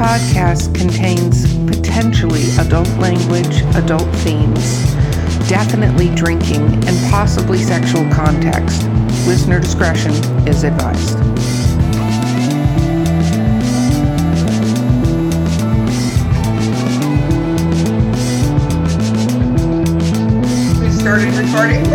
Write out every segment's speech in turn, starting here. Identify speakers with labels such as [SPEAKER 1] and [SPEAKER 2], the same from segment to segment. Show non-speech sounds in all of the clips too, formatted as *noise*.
[SPEAKER 1] podcast contains potentially adult language, adult themes, definitely drinking, and possibly sexual context. Listener discretion is advised. We started recording.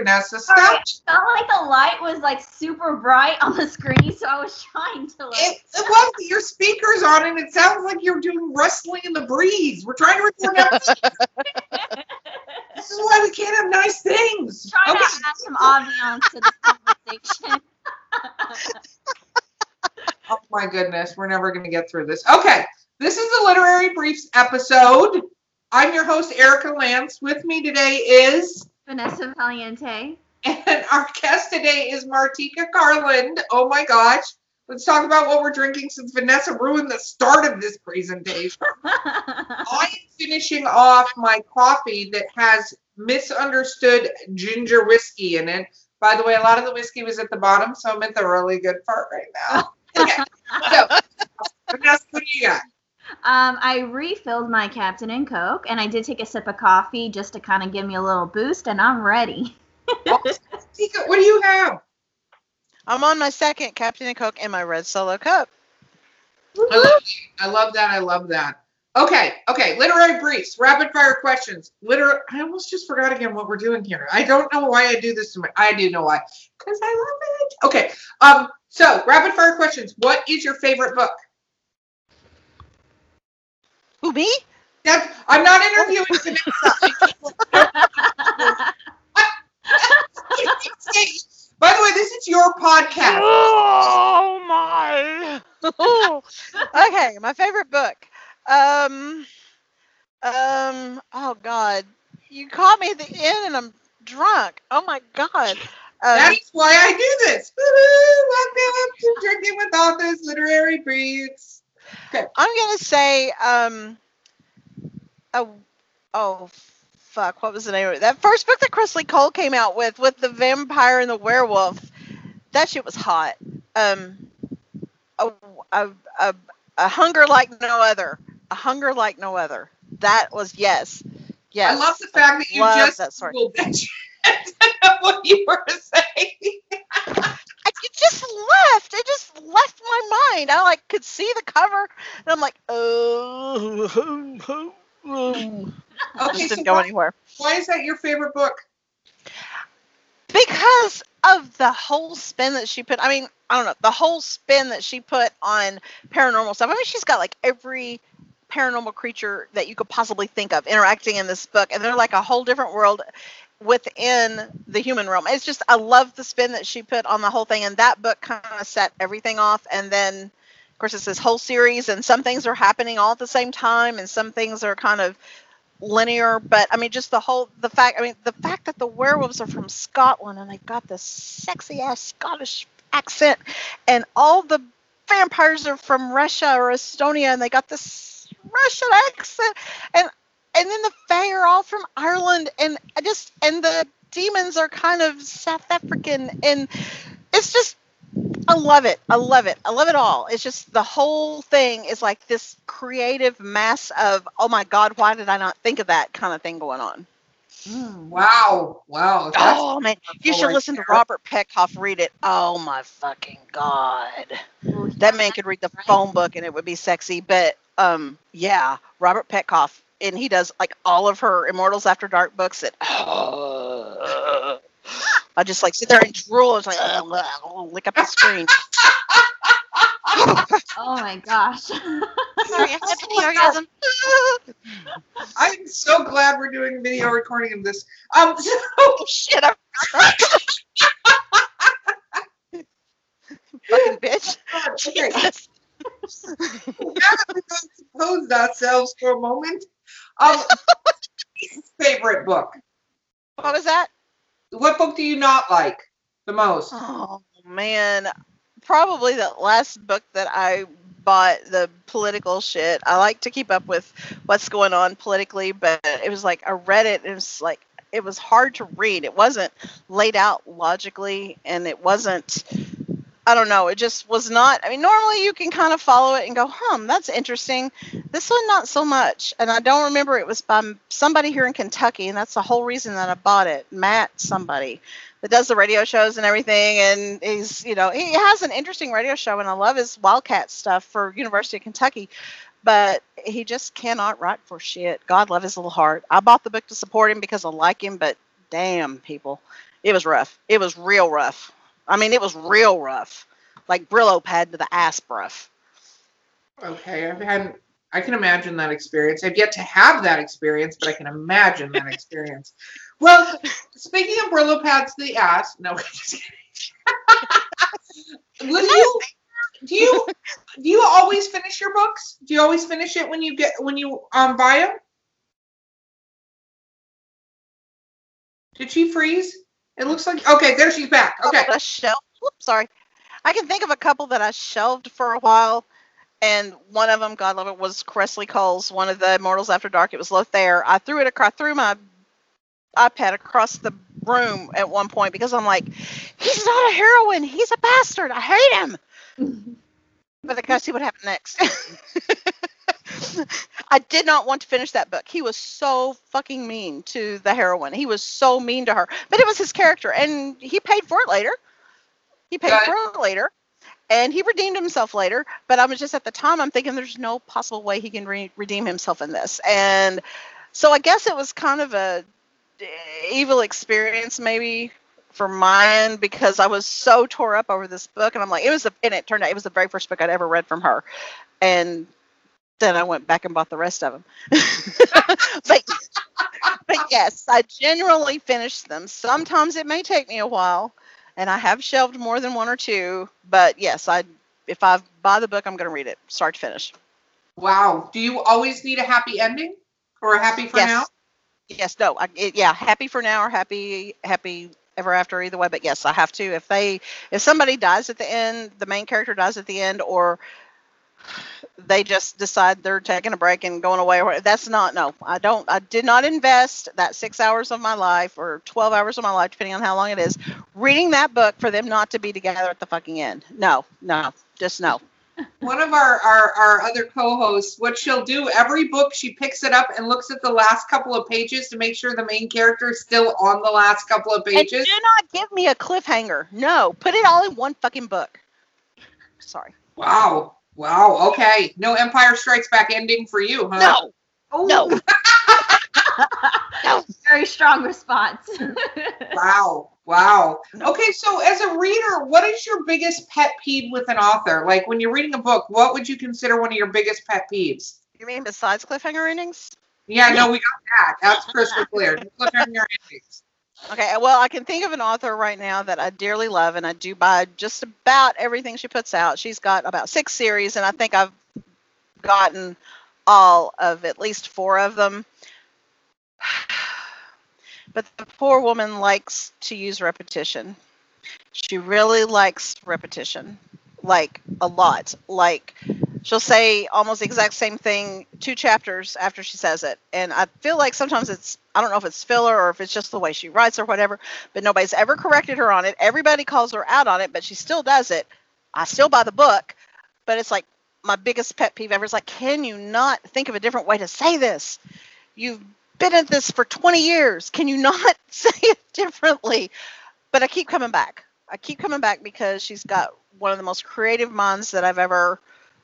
[SPEAKER 1] Vanessa? Stop.
[SPEAKER 2] I felt like the light was like super bright on the screen, so I was trying to like.
[SPEAKER 1] It, it was your speakers on, and it sounds like you're doing wrestling in the breeze. We're trying to record episodes. *laughs* this is why we can't have nice things.
[SPEAKER 2] trying
[SPEAKER 1] Okay.
[SPEAKER 2] to add some ambiance to this conversation. *laughs*
[SPEAKER 1] Oh my goodness, we're never going to get through this. Okay, this is the Literary Briefs episode. I'm your host, Erica Lance. With me today is,
[SPEAKER 2] Vanessa Valiente.
[SPEAKER 1] and our guest today is Marteeka Karland. Oh my gosh. Let's talk about what we're drinking since Vanessa ruined the start of this presentation. *laughs* I am finishing off my coffee that has misunderstood ginger whiskey in it. By the way, a lot of the whiskey was at the bottom, so I'm at the really good part right now. *laughs* Okay, so Vanessa, what do you got?
[SPEAKER 2] Um, I refilled my Captain and Coke, and I did take a sip of coffee just to kind of give me a little boost, and I'm ready. *laughs*
[SPEAKER 1] Tika, what do you have?
[SPEAKER 3] I'm on my second Captain and Coke in my red solo cup.
[SPEAKER 1] I love, that. I love that. I love that. Okay, okay. Literary briefs, rapid fire questions. Liter. I almost just forgot again what we're doing here. I don't know why I do this to my. I do know why. Because I love it. Okay. Um. So, rapid fire questions. What is your favorite book?
[SPEAKER 3] Who me?
[SPEAKER 1] That's. I'm not interviewing Vanessa. By the way, this is your podcast.
[SPEAKER 3] Oh my! okay, my favorite book. Um, um. Oh God, you caught me at the end, and I'm drunk. Oh my God.
[SPEAKER 1] That
[SPEAKER 3] Um,
[SPEAKER 1] is why I do this. Woohoo! Welcome to Drinking with Authors Literary Briefs.
[SPEAKER 3] I'm gonna say um. Oh, oh, fuck! What was the name of it? That first book that Kresley Cole came out with, with the vampire and the werewolf. That shit was hot. Um, a, a, a, a hunger like no other. A hunger like no other. That was yes, yes.
[SPEAKER 1] I love the fact that you just
[SPEAKER 3] that.
[SPEAKER 1] Googled that *laughs* what you were saying. *laughs*
[SPEAKER 3] It just left. It just left my mind. I like could see the cover, and I'm like, oh. oh, oh.
[SPEAKER 1] Okay,
[SPEAKER 3] just didn't go
[SPEAKER 1] why,
[SPEAKER 3] anywhere.
[SPEAKER 1] why is that your favorite book?
[SPEAKER 3] because of the whole spin that she put i mean i don't know the whole spin that she put on paranormal stuff i mean she's got like every paranormal creature that you could possibly think of interacting in this book and they're like a whole different world within the human realm. It's just i love the spin that she put on the whole thing and that book kind of set everything off and then of course it's this whole series and some things are happening all at the same time and some things are kind of linear but i mean just the whole the fact i mean the fact that the werewolves are from scotland and they've got this sexy ass scottish accent and all the vampires are from russia or estonia and they got this russian accent and and then the fae are all from ireland and i just and the demons are kind of south african and it's just I love it. I love it. I love it all. It's just the whole thing is like this creative mass of, oh my God, why did I not think of that kind of thing going on?
[SPEAKER 1] Wow, wow. that's
[SPEAKER 3] Oh man, you should
[SPEAKER 1] right
[SPEAKER 3] listen to. Robert Petkoff read it. Oh my fucking God. That man could read the phone book and it would be sexy. But um, yeah, Robert Petkoff, and he does like all of her Immortals After Dark books. That *laughs* I just like sit there and drool. It's like *laughs* lick up the screen. *laughs*
[SPEAKER 2] Oh my gosh.
[SPEAKER 3] Sorry, I had an orgasm.
[SPEAKER 1] I'm so glad we're doing a video recording of this. Um, so,
[SPEAKER 3] oh shit! I fucking bitch.
[SPEAKER 1] okay,
[SPEAKER 3] Jesus.
[SPEAKER 1] now that we've composed ourselves for a moment, *laughs* um, favorite book.
[SPEAKER 3] What was that?
[SPEAKER 1] What book do you not like the most?
[SPEAKER 3] Oh man, probably the last book that I bought, the political shit. I like to keep up with what's going on politically, but it was like I read it and it's like it was hard to read. It wasn't laid out logically, and it wasn't. I don't know. It just was not. I mean, normally you can kind of follow it and go, "Hmm, that's interesting." This one, not so much. And I don't remember it was by somebody here in Kentucky, and that's the whole reason that I bought it. Matt, somebody that does the radio shows and everything, and he's, you know, he has an interesting radio show, and I love his Wildcat stuff for University of Kentucky but he just cannot write for shit. God love his little heart. I bought the book to support him because I like him, but damn, people, it was rough. It was real rough. I mean, it was real rough, like Brillo pad to the ass rough.
[SPEAKER 1] Okay, I've had. I can imagine that experience. I've yet to have that experience, but I can imagine that experience. *laughs* Well, speaking of Brillo pads to the ass, no, *laughs* just kidding. Will you do you do you always finish your books? Do you always finish it when you get when you um buy them? Did she freeze? It looks like okay. There she's back. Okay.
[SPEAKER 3] I shelved. Whoops, sorry. I can think of a couple that I shelved for a while, and one of them, God love it, was Kresley Cole's one of the Immortals After Dark. It was Lothair. I threw it across, threw my iPad across the room at one point because I'm like, he's not a heroine. He's a bastard. I hate him. *laughs* but I gotta see what happened next. *laughs* *laughs* I did not want to finish that book. He was so fucking mean to the heroine. He was so mean to her. But it was his character, and he paid for it later. He paid for it later, and he redeemed himself later. But I was just at the time, I'm thinking there's no possible way he can re- redeem himself in this. And so I guess it was kind of a evil experience, maybe for mine because I was so tore up over this book, and I'm like, it was, a, and it turned out it was the very first book I'd ever read from her, and then I went back and bought the rest of them. *laughs* but, but yes, I generally finish them. Sometimes it may take me a while, and I have shelved more than one or two. But yes, I if I buy the book, I'm going to read it start to finish.
[SPEAKER 1] Wow. Do you always need a happy ending or a happy for
[SPEAKER 3] yes.
[SPEAKER 1] now?
[SPEAKER 3] Yes. No. I, it, yeah. Happy for now or happy happy ever after either way. But yes, I have to. If they if somebody dies at the end, the main character dies at the end, or they just decide they're taking a break and going away. That's not no i don't i did not invest that six hours of my life or 12 hours of my life depending on how long it is reading that book for them not to be together at the fucking end. No no just no.
[SPEAKER 1] One of our, our our other co-hosts what she'll do every book she picks it up and looks at the last couple of pages to make sure the main character is still on the last couple of pages.
[SPEAKER 3] and do not give me a cliffhanger. No put it all in one fucking book. Sorry.
[SPEAKER 1] Wow Wow. Okay. No Empire Strikes Back ending for you, huh?
[SPEAKER 3] No. Oh. No. *laughs*
[SPEAKER 2] no. Very strong response. *laughs*
[SPEAKER 1] wow. Wow. Okay, so as a reader, what is your biggest pet peeve with an author? Like when you're reading a book, what would you consider one of your biggest pet peeves?
[SPEAKER 3] You mean besides cliffhanger endings?
[SPEAKER 1] Yeah, no, we got that. That's crystal clear. cliffhanger endings.
[SPEAKER 3] Okay, uh, well, I can think of an author right now that I dearly love, and I do buy just about everything she puts out. She's got about six series, and I think I've gotten all of at least four of them. *sighs* But the poor woman likes to use repetition. She really likes repetition, like a lot. Like she'll say almost the exact same thing two chapters after she says it. And I feel like sometimes it's I don't know if it's filler or if it's just the way she writes or whatever, but nobody's ever corrected her on it. Everybody calls her out on it, but she still does it. I still buy the book, but it's like my biggest pet peeve ever is like, can you not think of a different way to say this? You've been at this for 20 years. Can you not *laughs* say it differently? But I keep coming back. I keep coming back because she's got one of the most creative minds that I've ever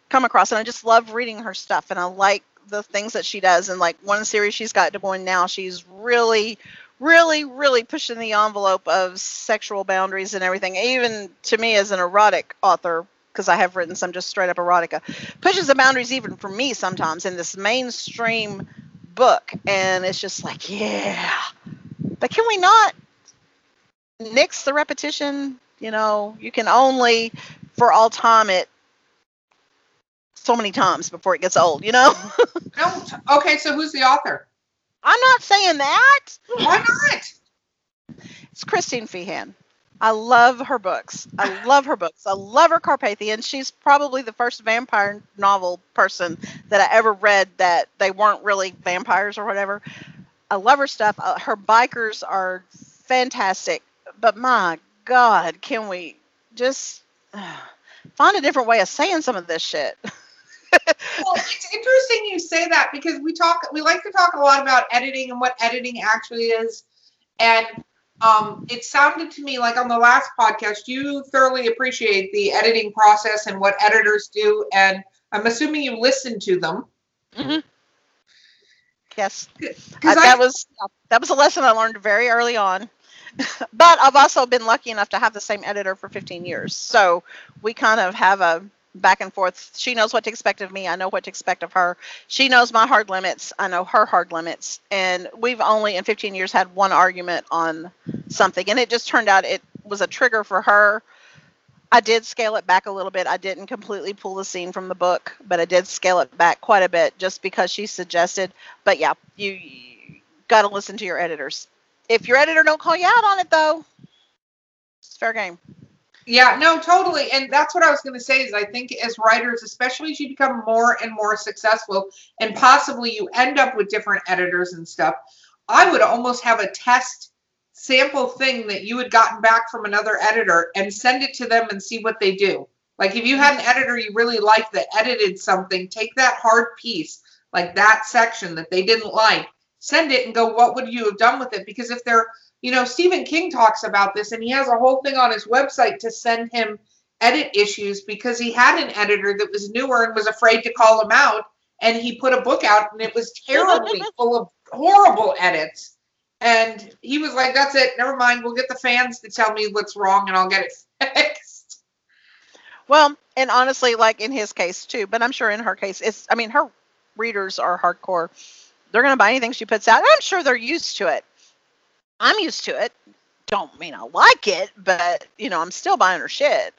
[SPEAKER 3] come across, and I just love reading her stuff. And I like the things that she does. And like one series she's got going now, she's really, really, really pushing the envelope of sexual boundaries and everything. Even to me as an erotic author, because I have written some just straight up erotica, pushes the boundaries even for me sometimes in this mainstream book. And it's just like, yeah. But can we not nix the repetition? You know, you can only for all time it so many times before it gets old, you know? *laughs*
[SPEAKER 1] no. Okay, so who's the author?
[SPEAKER 3] I'm not saying that.
[SPEAKER 1] Why not?
[SPEAKER 3] It's Christine Feehan. I love her books. I love her books. I love her Carpathian. She's probably the first vampire novel person that I ever read that they weren't really vampires or whatever. I love her stuff. Uh, her bikers are fantastic, but my God, can we just uh, find a different way of saying some of this shit? *laughs*
[SPEAKER 1] well, it's interesting you say that because we talk, we like to talk a lot about editing and what editing actually is, and um, it sounded to me like on the last podcast you thoroughly appreciate the editing process and what editors do, and I'm assuming you listen to them.
[SPEAKER 3] Mm-hmm. Yes, uh,
[SPEAKER 1] I,
[SPEAKER 3] that was that was a lesson I learned very early on. *laughs* but I've also been lucky enough to have the same editor for 15 years, so we kind of have a back and forth. She knows what to expect of me. I know what to expect of her. She knows my hard limits. I know her hard limits. And we've only in 15 years had one argument on something, and it just turned out it was a trigger for her. I did scale it back a little bit. I didn't completely pull the scene from the book, but I did scale it back quite a bit just because she suggested. But yeah, you, you got to listen to your editors. If your editor don't call you out on it though, it's fair game.
[SPEAKER 1] Yeah, no, totally. And that's what I was going to say is I think as writers, especially as you become more and more successful and possibly you end up with different editors and stuff, I would almost have a test sample thing that you had gotten back from another editor and send it to them and see what they do. Like if you had an editor you really liked that edited something, take that hard piece, like that section that they didn't like, send it and go, what would you have done with it? Because if they're you know, Stephen King talks about this and he has a whole thing on his website to send him edit issues because he had an editor that was newer and was afraid to call him out. And he put a book out and it was terribly *laughs* full of horrible edits. And he was like, that's it. Never mind. We'll get the fans to tell me what's wrong and I'll get it *laughs* fixed.
[SPEAKER 3] Well, and honestly, like in his case too, but I'm sure in her case, it's, I mean, her readers are hardcore. They're going to buy anything she puts out. I'm sure they're used to it. I'm used to it. Don't mean I like it, but you know, I'm still buying her shit.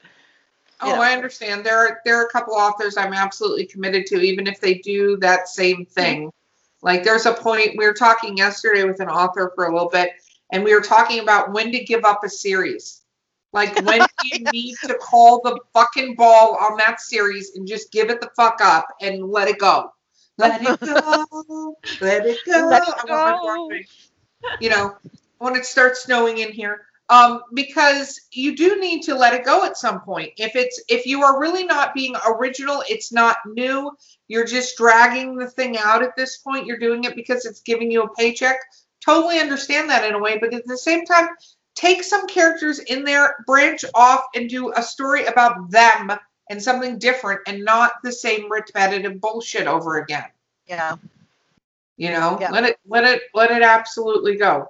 [SPEAKER 1] Oh, know. I understand. There are there are a couple authors I'm absolutely committed to, even if they do that same thing. Mm-hmm. Like there's a point we were talking yesterday with an author for a little bit, and we were talking about when to give up a series. Like when you *laughs* need to call the fucking ball on that series and just give it the fuck up and let it go. Let it *laughs* go. let it go. Let it go. You know, when it starts snowing in here um, because you do need to let it go at some point. If it's if you are really not being original, it's not new. You're just dragging the thing out at this point. You're doing it because it's giving you a paycheck. Totally understand that in a way, but at the same time, take some characters in there, branch off, and do a story about them and something different, and not the same repetitive bullshit over again.
[SPEAKER 3] Yeah.
[SPEAKER 1] You know, yeah. let it let it let it absolutely go.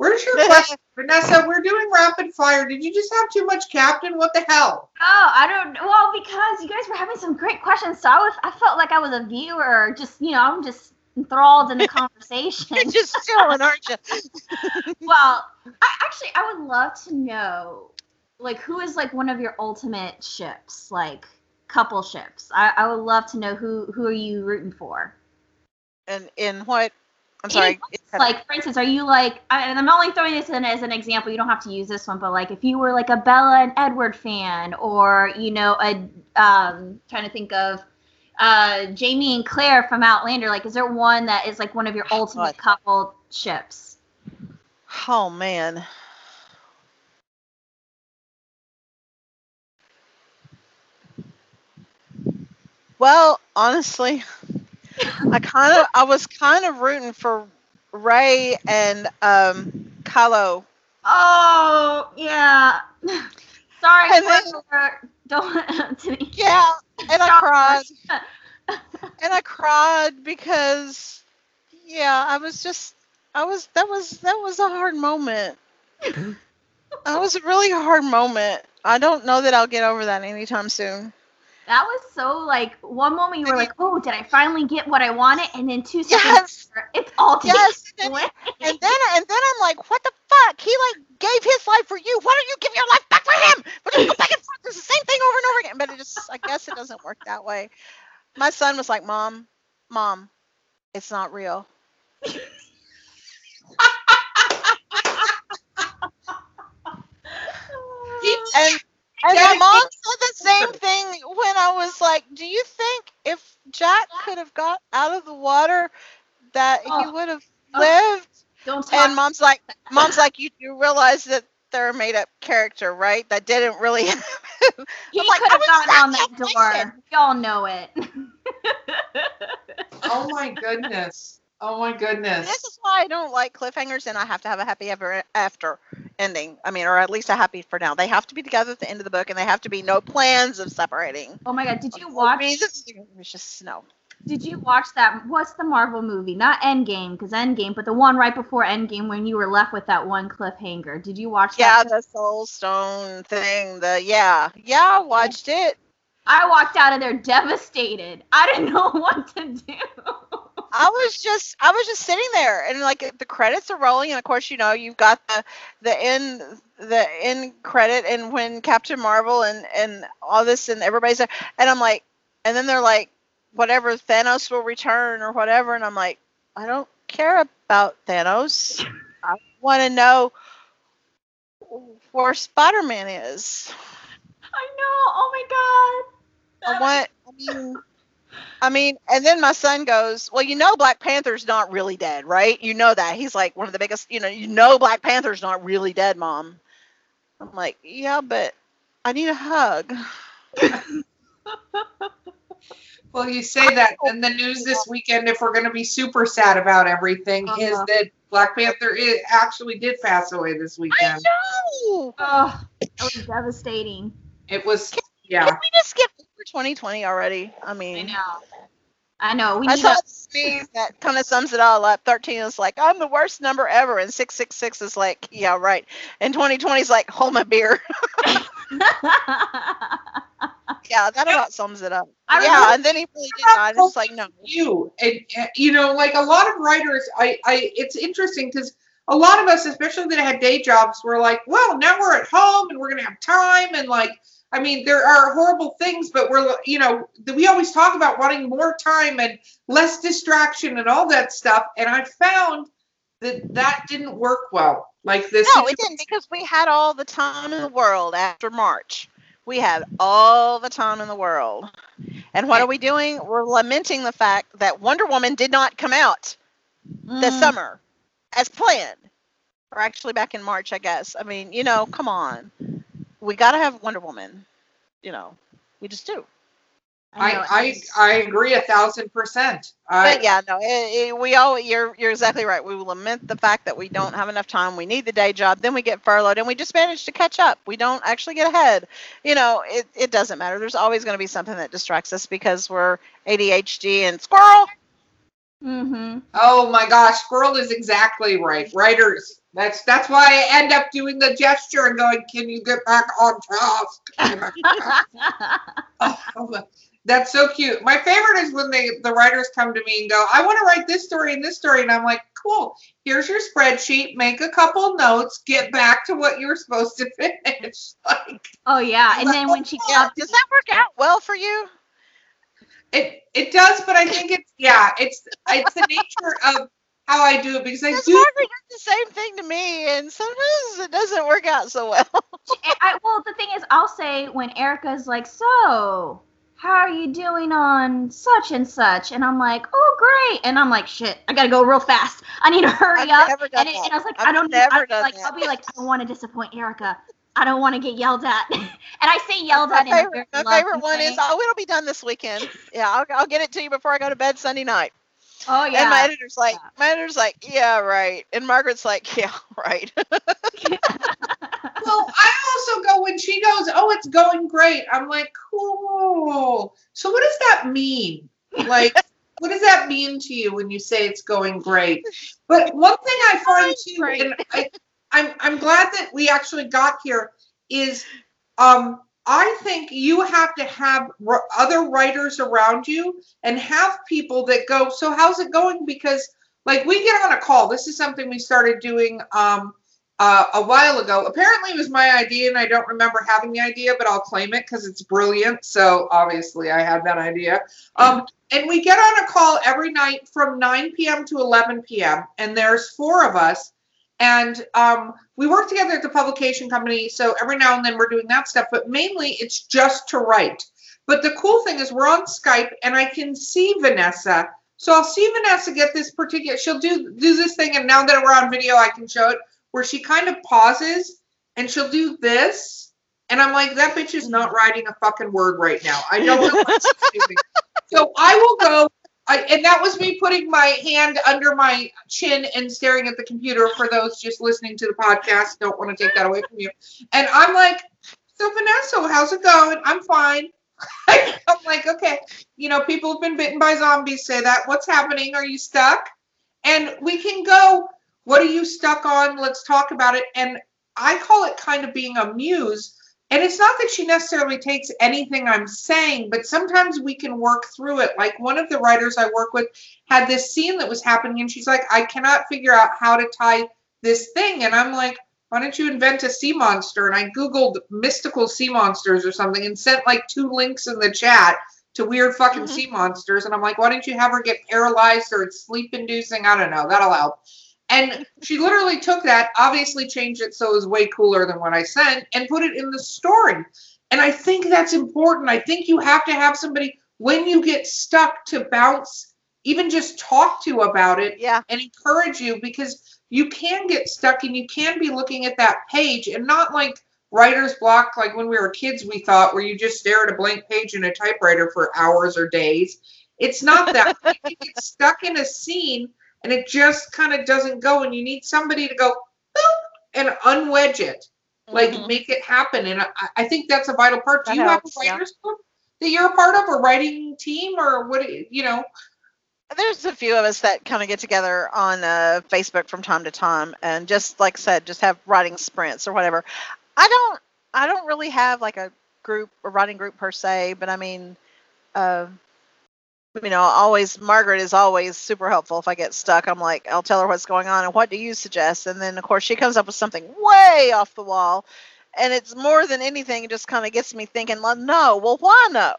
[SPEAKER 1] Where's your question, *laughs* Vanessa? We're doing rapid fire. Did you just have too much captain? What the hell?
[SPEAKER 2] Oh, I don't. Well, because you guys were having some great questions, so I was. I felt like I was a viewer. Just you know, I'm just enthralled in the *laughs* conversation.
[SPEAKER 3] You're just chilling, aren't you? *laughs*
[SPEAKER 2] well, I, actually, I would love to know, like, who is like one of your ultimate ships, like couple ships. I, I would love to know who who are you rooting for.
[SPEAKER 3] And in what I'm sorry.
[SPEAKER 2] Like, for instance, are you like, and I'm only throwing this in as an example. You don't have to use this one, but like, if you were like a Bella and Edward fan, or you know, a um, trying to think of uh, Jamie and Claire from Outlander. Like, is there one that is like one of your ultimate couple ships?
[SPEAKER 3] Oh man. Well, honestly, I kind of I was kind of rooting for Rey and um Kylo.
[SPEAKER 2] Oh yeah. Sorry, and then, don't.
[SPEAKER 3] Let me Yeah, and I cried. *laughs* and I cried because, yeah, I was just, I was that was that was a hard moment. *laughs* that was a really hard moment. I don't know that I'll get over that anytime soon
[SPEAKER 2] that was so like one moment you were like, "Oh, did I finally get what I wanted?" And then two seconds, yes. later, it's all taken yes.
[SPEAKER 3] And then, and then and then I'm like, "What the fuck? He like gave his life for you. Why don't you give your life back for him? But just go back and forth. It's the same thing over and over again." But it just, I guess, it doesn't work that way. My son was like, "Mom, mom, it's not real." *laughs* and and my mom said the same *laughs* thing when I was like, "Do you think if Jack could have got out of the water that oh. he would have oh, lived?"
[SPEAKER 2] Don't talk.
[SPEAKER 3] And mom's like, mom's like, you do realize that they're a made up character, right? That didn't really. *laughs*
[SPEAKER 2] he
[SPEAKER 3] I'm like,
[SPEAKER 2] could have
[SPEAKER 3] was
[SPEAKER 2] gotten on that door. Y'all know it. *laughs*
[SPEAKER 1] Oh my goodness. Oh my goodness.
[SPEAKER 3] This is why I don't like cliffhangers, and I have to have a happy ever after ending. I mean, or at least a happy for now. They have to be together at the end of the book, and they have to be no plans of separating.
[SPEAKER 2] oh my god, did you watch?
[SPEAKER 3] It is just snow.
[SPEAKER 2] Did you watch that? What's the Marvel movie? Not Endgame, because Endgame, but the one right before Endgame when you were left with that one cliffhanger. Did you watch
[SPEAKER 3] Yeah,
[SPEAKER 2] that?
[SPEAKER 3] the Soul Stone thing. The yeah, yeah, I watched it.
[SPEAKER 2] I walked out of there devastated. I didn't *laughs* know what to do.
[SPEAKER 3] I was just I was just sitting there and like the credits are rolling and of course you know you've got the the end the end credit and when Captain Marvel and and all this and everybody's there and I'm like and then they're like whatever Thanos will return or whatever and I'm like I don't care about Thanos. I want to know where Spider-Man is.
[SPEAKER 2] I know. Oh my god.
[SPEAKER 3] I want I mean I mean, and then my son goes, "Well, you know, Black Panther's not really dead, right? You know that he's like one of the biggest. You know, you know, Black Panther's not really dead, Mom." I'm like, "Yeah, but I need a hug." *laughs*
[SPEAKER 1] Well, you say that, and the news this weekend, if we're going to be super sad about everything, is
[SPEAKER 2] Uh-huh.
[SPEAKER 1] that Black Panther i actually did pass away this weekend.
[SPEAKER 3] I
[SPEAKER 1] weekend.
[SPEAKER 3] know.
[SPEAKER 2] Oh, that was devastating.
[SPEAKER 1] It was,
[SPEAKER 3] Can
[SPEAKER 1] yeah.
[SPEAKER 3] Can we just skip over 2020 already? I mean, I
[SPEAKER 2] know. I know. We
[SPEAKER 3] I saw
[SPEAKER 2] a,
[SPEAKER 3] that kind of sums it all up. 13 is like, I'm the worst number ever, and 666 is like, yeah, right. And 2020 is like, hold my beer. *laughs* yeah, that about sums it up.
[SPEAKER 2] I
[SPEAKER 3] yeah, and then he really did and It's like, no.
[SPEAKER 1] you and you know like a lot of writers i i it's interesting because a lot of us especially that had day jobs were like well now we're at home and we're gonna have time and like i mean there are horrible things but we're you know we always talk about wanting more time and less distraction and all that stuff and i found that that didn't work well like this
[SPEAKER 3] No, it didn't because we had all the time in the world after March. We had all the time in the world. And what are we doing? We're lamenting the fact that Wonder Woman did not come out this
[SPEAKER 2] Mm.
[SPEAKER 3] summer as planned. Or actually back in March, I guess. I mean, you know, come on. We got to have Wonder Woman. You know, we just do.
[SPEAKER 1] i
[SPEAKER 2] know,
[SPEAKER 1] i
[SPEAKER 2] it's-
[SPEAKER 1] i agree a thousand percent I,
[SPEAKER 3] But yeah, no, it, it, we all you're you're exactly right. We lament the fact that we don't have enough time. We need the day job, then we get furloughed, and we just manage to catch up. We don't actually get ahead. You know, it, it doesn't matter. There's always going to be something that distracts us because we're ADHD and squirrel.
[SPEAKER 2] Mm-hmm.
[SPEAKER 1] Oh my gosh, squirrel is exactly right. Writers. That's that's why I end up doing the gesture and going, "Can you get back on task?" *laughs* *laughs* Oh, that's so cute. My favorite is when they the writers come to me and go, "I want to write this story and this story," and I'm like, "Cool. Here's your spreadsheet. Make a couple notes. Get back to what you're supposed to *laughs* finish." Like
[SPEAKER 2] oh yeah, and then when she oh,
[SPEAKER 3] Yeah,
[SPEAKER 2] up,
[SPEAKER 3] does that work out well for you?
[SPEAKER 1] it it does, but I think it's yeah, it's it's the nature of how I do it because I
[SPEAKER 3] Because
[SPEAKER 1] do
[SPEAKER 3] Margaret the same thing to me, and sometimes it doesn't work out so well.
[SPEAKER 2] I, well, the thing is, I'll say when Erica's like, "So, how are you doing on such and such?" and I'm like, "Oh, great," and I'm like, "Shit, I gotta go real fast. I need to hurry
[SPEAKER 3] I've
[SPEAKER 2] up."
[SPEAKER 3] never done
[SPEAKER 2] And, it,
[SPEAKER 3] that.
[SPEAKER 2] and I was like,
[SPEAKER 3] I've
[SPEAKER 2] "I don't
[SPEAKER 3] never
[SPEAKER 2] I,
[SPEAKER 3] done
[SPEAKER 2] like."
[SPEAKER 3] that.
[SPEAKER 2] I'll be like, "I don't want to disappoint Erica. I don't want to get yelled at," *laughs* and I say yelled at
[SPEAKER 3] my
[SPEAKER 2] in a very
[SPEAKER 3] favorite, my favorite one
[SPEAKER 2] way.
[SPEAKER 3] is, "Oh, it'll be done this weekend." Yeah, I'll, I'll get it to you before I go to bed Sunday night.
[SPEAKER 2] "Oh yeah."
[SPEAKER 3] And my editor's like,
[SPEAKER 2] Yeah.
[SPEAKER 3] my editor's like, yeah, right. And Margaret's like, yeah, *laughs* right. *laughs*
[SPEAKER 1] Well, I also go when she goes, "Oh, it's going great." I'm like, "Cool." So what does that mean? Like, *laughs* what does that mean to you when you say it's going great? But one thing I find too, and I, I'm I'm glad that we actually got here, is um I think you have to have r- other writers around you and have people that go. So how's it going? Because like we get on a call. This is something we started doing. Um, uh, a while ago. Apparently, it was my idea, and I don't remember having the idea, but I'll claim it because it's brilliant. So obviously, I had that idea. Um, and we get on a call every night from 9 p.m. to 11 p.m. And there's four of us, and um, we work together at the publication company. So every now and then we're doing that stuff, but mainly it's just to write. But the cool thing is we're on Skype, and I can see Vanessa. So I'll see Vanessa get this particular. She'll do do this thing, and now that we're on video, I can show it where she kind of pauses and she'll do this, and I'm like, that bitch is not writing a fucking word right now. I don't know what she's doing. *laughs* So I will go. I, and that was me putting my hand under my chin and staring at the computer. For those just listening to the podcast, don't want to take that away from you. And I'm like, so Vanessa, how's it going? I'm fine. *laughs* I'm like, okay, you know, people have been bitten by zombies say that. What's happening? Are you stuck? And we can go, what are you stuck on? Let's talk about it. And I call it kind of being a muse. And it's not that she necessarily takes anything I'm saying, but sometimes we can work through it. Like one of the writers I work with had this scene that was happening, and she's like, I cannot figure out how to tie this thing. And I'm like, why don't you invent a sea monster? And I Googled mystical sea monsters or something and sent like two links in the chat to weird fucking
[SPEAKER 3] Mhm.
[SPEAKER 1] sea monsters. And I'm like, why don't you have her get paralyzed or it's sleep inducing? I don't know. That'll help. And she literally took that, obviously changed it so it was way cooler than what I sent, and put it in the story. And I think that's important. I think you have to have somebody when you get stuck to bounce, even just talk to about it
[SPEAKER 3] Yeah.
[SPEAKER 1] and encourage you because you can get stuck and you can be looking at that page and not like writer's block like when we were kids we thought where you just stare at a blank page in a typewriter for hours or days it's not that you get stuck in a scene and it just kind of doesn't go and you need somebody to go and unwedge it like
[SPEAKER 3] Mhm.
[SPEAKER 1] make it happen and I, I think that's a vital part do
[SPEAKER 3] That
[SPEAKER 1] you
[SPEAKER 3] helps,
[SPEAKER 1] have a
[SPEAKER 3] yeah.
[SPEAKER 1] writer's group that you're a part of or writing team or what you know
[SPEAKER 3] there's a few of us that kind of get together on uh, Facebook from time to time, and just like I said, just have writing sprints or whatever. I don't, I don't really have like a group, a writing group per se, but I mean, uh, you know, always Margaret is always super helpful. If I get stuck, I'm like, I'll tell her what's going on and what do you suggest, and then of course she comes up with something way off the wall, and it's more than anything, it just kind of gets me thinking, well, no, well, why no?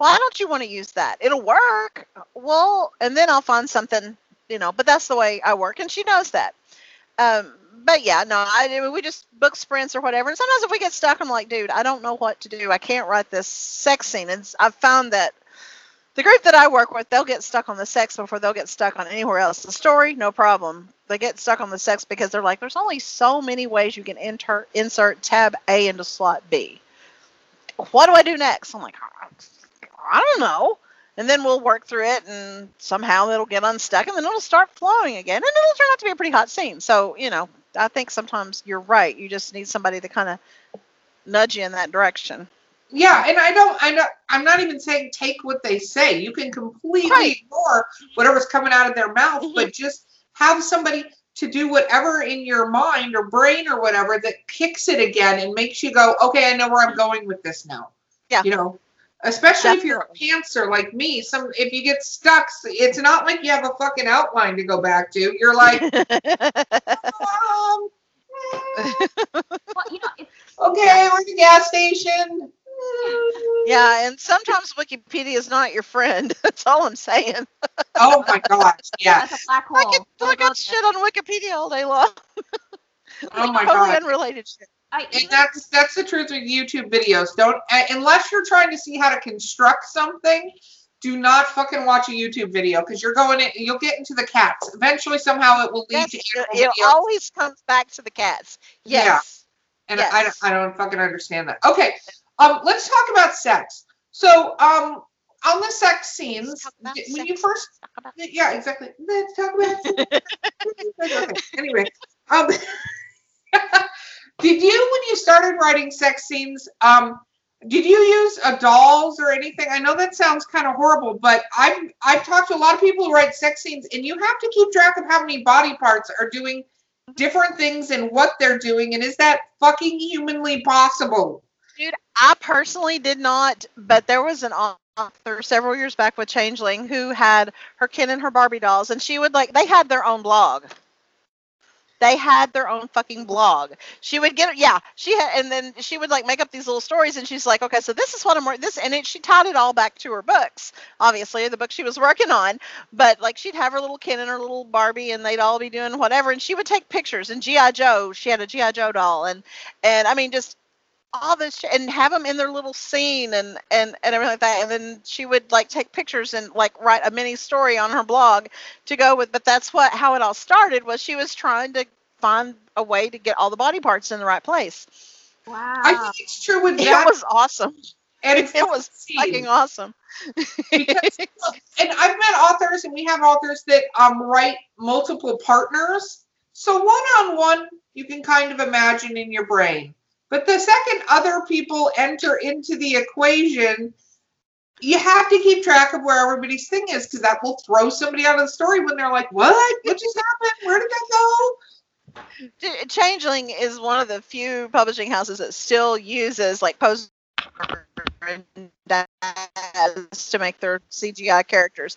[SPEAKER 3] why don't you want to use that? It'll work. Well, and then I'll find something, you know, but that's the way I work, and she knows that. Um, but yeah, no, I we just book sprints or whatever. And sometimes if we get stuck, I'm like, dude, I don't know what to do. I can't write this sex scene. And I've found that the group that I work with, they'll get stuck on the sex before they'll get stuck on anywhere else. The story, no problem. They get stuck on the sex because they're like, there's only so many ways you can enter insert tab A into slot B. What do I do next? I'm like, I don't know. And then we'll work through it, and somehow it'll get unstuck, and then it'll start flowing again, and it'll turn out to be a pretty hot scene. So, you know, I think sometimes you're right. You just need somebody to kind of nudge you in that direction.
[SPEAKER 1] Yeah, and I don't, I know, I'm not even saying take what they say. You can completely
[SPEAKER 3] Right.
[SPEAKER 1] ignore whatever's coming out of their mouth,
[SPEAKER 3] Mhm.
[SPEAKER 1] but just have somebody to do whatever in your mind or brain or whatever that kicks it again and makes you go, okay, I know where I'm going with this now.
[SPEAKER 3] Yeah.
[SPEAKER 1] You know, especially if you're a
[SPEAKER 3] Definitely.
[SPEAKER 1] pantser like me. Some if you get stuck, it's not like you have a fucking outline to go back to. You're like, *laughs* um, *laughs*
[SPEAKER 2] Well, you know,
[SPEAKER 1] okay, we're at the gas station.
[SPEAKER 3] Yeah, and sometimes Wikipedia is not your friend. *laughs* That's all I'm saying.
[SPEAKER 1] Oh my gosh, *laughs* yeah.
[SPEAKER 2] that's a black
[SPEAKER 3] I
[SPEAKER 2] hole.
[SPEAKER 3] can
[SPEAKER 2] Don't
[SPEAKER 3] look
[SPEAKER 2] go
[SPEAKER 3] up shit on Wikipedia all day long. *laughs*
[SPEAKER 1] Oh my
[SPEAKER 3] totally
[SPEAKER 1] god.
[SPEAKER 3] unrelated shit.
[SPEAKER 2] I,
[SPEAKER 1] And that's that's the truth with YouTube videos. Don't uh, unless you're trying to see how to construct something. Do not fucking watch a YouTube video because you're going in. You'll get into the cats. Eventually, somehow, it will lead
[SPEAKER 3] Yes,
[SPEAKER 1] to
[SPEAKER 3] it,
[SPEAKER 1] animal
[SPEAKER 3] it
[SPEAKER 1] videos.
[SPEAKER 3] always comes back to the cats.
[SPEAKER 1] Yeah.
[SPEAKER 3] Yes.
[SPEAKER 1] and I,
[SPEAKER 3] yes.
[SPEAKER 1] don't, I don't fucking understand that. Okay, um, let's talk about sex. So, um, on the sex scenes,
[SPEAKER 3] talk about
[SPEAKER 1] d- when you first, yeah, exactly. Let's talk about. *laughs* sex. okay. Anyway, um, *laughs* did you when you started writing sex scenes, um, did you use uh, dolls or anything? I know that sounds kind of horrible, but I've I've talked to a lot of people who write sex scenes, and you have to keep track of how many body parts are doing different things and what they're doing, and is that fucking humanly possible?
[SPEAKER 3] I personally did not, but there was an author several years back with Changeling who had her Ken and her Barbie dolls, and she would like they had their own blog. They had their own fucking blog. She would get yeah, she had, and then she would like make up these little stories, and she's like, okay, so this is what I'm wor- this, and it, she tied it all back to her books, obviously the book she was working on. But like she'd have her little Ken and her little Barbie, and they'd all be doing whatever, and she would take pictures. And GI Joe, she had a GI Joe doll, and and I mean just all this sh- and have them in their little scene and and and everything like that and then she would like take pictures and like write a mini story on her blog to go with but that's what how it all started was she was trying to find a way to get all the body parts in the right place
[SPEAKER 2] Wow.
[SPEAKER 1] I think it's true with
[SPEAKER 3] it
[SPEAKER 1] that.
[SPEAKER 3] was awesome
[SPEAKER 1] and *laughs* it's
[SPEAKER 3] it was *laughs* fucking awesome
[SPEAKER 1] because *laughs* and I've met authors and we have authors that um write multiple partners. So one on one you can kind of imagine in your brain. But the second other people enter into the equation, you have to keep track of where everybody's thing is because that will throw somebody out of the story when they're like, What? What just happened? Where did that go?
[SPEAKER 3] Changeling is one of the few publishing houses that still uses like post *laughs* to make their CGI characters.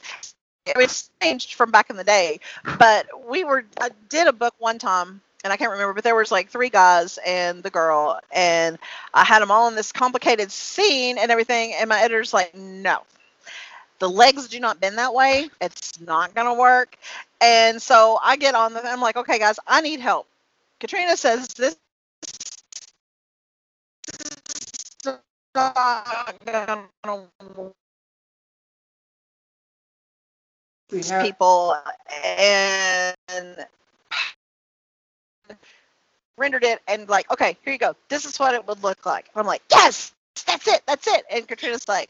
[SPEAKER 3] It's changed from back in the day, but we were I did a book one time and I can't remember, but there was like three guys and the girl, and I had them all in this complicated scene and everything, and my editor's like, no. The legs do not bend that way. It's not gonna work. And so I get on the I'm like, okay guys, I need help. Katrina says this is not gonna
[SPEAKER 1] We have
[SPEAKER 3] people and rendered it and like, okay, here you go. This is what it would look like. I'm like, yes, that's it, that's it. And Katrina's like,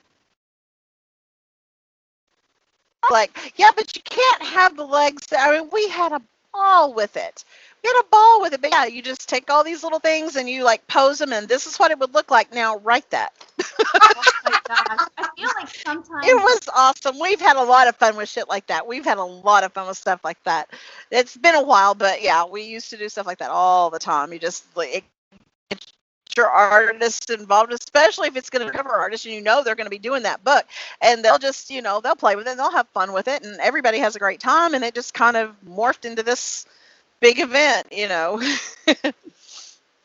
[SPEAKER 3] like, yeah, but you can't have the legs. I mean, we had a ball with it. We had a ball with it. But yeah, you just take all these little things and you like pose them, and this is what it would look like. Now write that. *laughs*
[SPEAKER 2] oh my gosh. I feel like sometimes
[SPEAKER 3] It was awesome. We've had a lot of fun with shit like that. We've had a lot of fun with stuff like that. It's been a while, but yeah, we used to do stuff like that all the time. You just like it, get your artists involved, especially if it's going to cover artists and you know they're going to be doing that book, and they'll just you know they'll play with it, and they'll have fun with it, and everybody has a great time, and it just kind of morphed into this big event, you know. *laughs*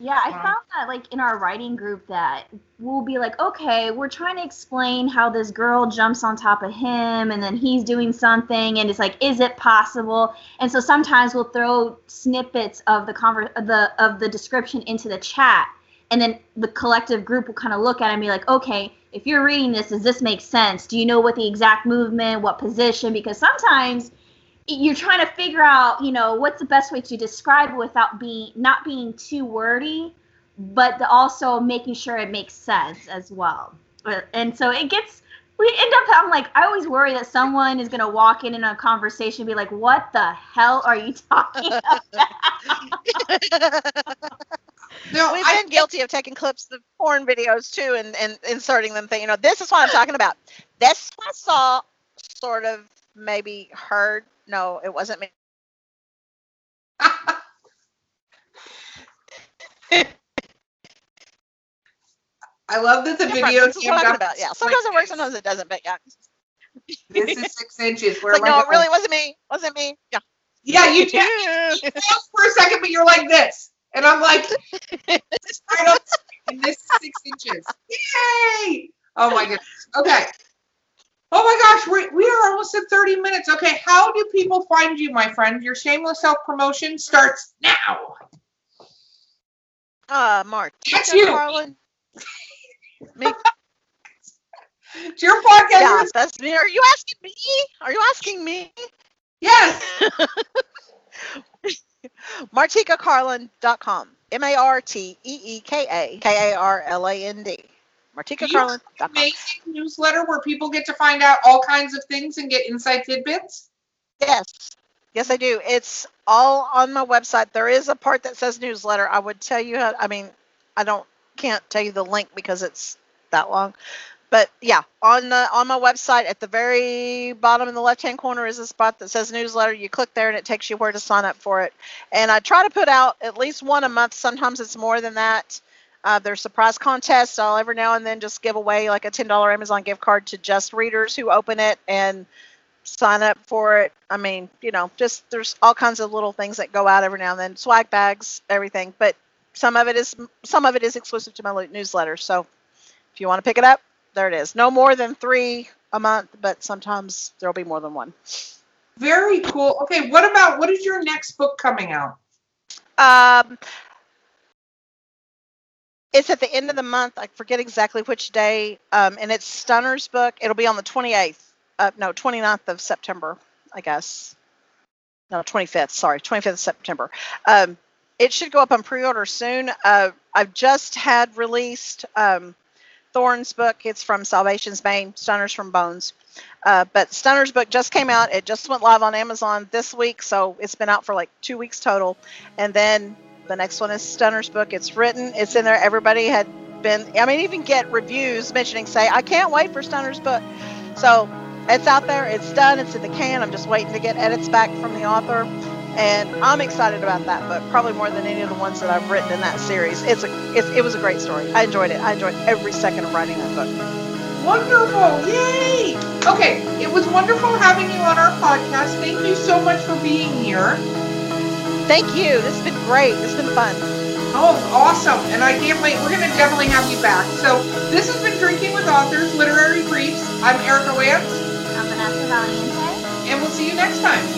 [SPEAKER 2] Yeah, I found that like in our writing group that we'll be like, okay, we're trying to explain how this girl jumps on top of him and then he's doing something and it's like, is it possible? And so sometimes we'll throw snippets of the conver- of the of the description into the chat and then the collective group will kind of look at it and be like, okay, if you're reading this, does this make sense? Do you know what the exact movement, what position? Because sometimes you're trying to figure out, you know, what's the best way to describe it without being not being too wordy, but also making sure it makes sense as well. Uh, And so it gets we end up I'm like I always worry that someone is gonna walk in in a conversation and be like, "What the hell are you *laughs* talking about?" *laughs*
[SPEAKER 1] No,
[SPEAKER 3] We've
[SPEAKER 1] I,
[SPEAKER 3] been guilty of taking clips of porn videos too and, and inserting them saying, you know, this is what I'm talking about. This I saw sort of maybe heard. No, it wasn't me. *laughs*
[SPEAKER 1] I love that the
[SPEAKER 3] Different.
[SPEAKER 1] video
[SPEAKER 3] This is
[SPEAKER 1] team
[SPEAKER 3] what I'm talking
[SPEAKER 1] got
[SPEAKER 3] about. Yeah. Sometimes it works, sometimes it doesn't, but yeah.
[SPEAKER 1] This is six inches. Where
[SPEAKER 3] like, no, it really wasn't me. Wasn't me. Yeah.
[SPEAKER 1] Yeah, you did. You *laughs* for a second, but you're like this, and I'm like, this *laughs* is right up, and this is six inches. Yay! Oh my goodness. Okay. Oh my gosh, we we are almost at 30 minutes. Okay, how do people find you, my friend? Your shameless self promotion starts now.
[SPEAKER 3] Uh, Mark.
[SPEAKER 1] That's you.
[SPEAKER 3] Carlin. *laughs* Me.
[SPEAKER 1] It's your podcast.
[SPEAKER 3] Yeah, that's me. Are you asking me? Are you asking me?
[SPEAKER 1] Yes. *laughs*
[SPEAKER 3] MarteekaKarland.com. M A R T E E K A K A R L A N D. MarteekaKarland.com.
[SPEAKER 1] Amazing newsletter where people get to find out all kinds of things and get inside tidbits.
[SPEAKER 3] Yes. Yes, I do. It's all on my website. There is a part that says newsletter. I would tell you how, I mean, I don't can't tell you the link because it's that long. But yeah, on the on my website at the very bottom in the left hand corner is a spot that says newsletter. You click there and it takes you where to sign up for it. And I try to put out at least one a month. Sometimes it's more than that. Uh, there's surprise contests. I'll every now and then just give away like a $10 Amazon gift card to just readers who open it and sign up for it. I mean, you know, just there's all kinds of little things that go out every now and then, swag bags, everything. But some of it is some of it is exclusive to my newsletter. So if you want to pick it up, there it is. No more than three a month, but sometimes there'll be more than one.
[SPEAKER 1] Very cool. Okay, what about what is your next book coming out?
[SPEAKER 3] Um, it's at the end of the month. I forget exactly which day. Um, and it's Stunner's book. It'll be on the 28th. Uh, no, 29th of September, I guess. No, 25th. Sorry, 25th of September. Um, it should go up on pre-order soon. Uh, I've just had released um, Thorn's book. It's from Salvation's Bane, Stunners from Bones. Uh, but Stunner's book just came out. It just went live on Amazon this week, so it's been out for like two weeks total. And then the next one is Stunner's book. It's written. It's in there. Everybody had been. I mean, even get reviews mentioning, say, I can't wait for Stunner's book. So it's out there. It's done. It's in the can. I'm just waiting to get edits back from the author. And I'm excited about that book, probably more than any of the ones that I've written in that series. It's a, it's, it was a great story. I enjoyed it. I enjoyed every second of writing that book.
[SPEAKER 1] Wonderful! Yay! Okay, it was wonderful having you on our podcast. Thank you so much for being here.
[SPEAKER 3] Thank you. This has been great. This has been fun.
[SPEAKER 1] Oh, awesome. And I can't wait. We're going to definitely have you back. So, this has been Drinking with Authors, Literary Briefs. I'm Erica Lance.
[SPEAKER 2] I'm Vanessa Valiente.
[SPEAKER 1] And we'll see you next time.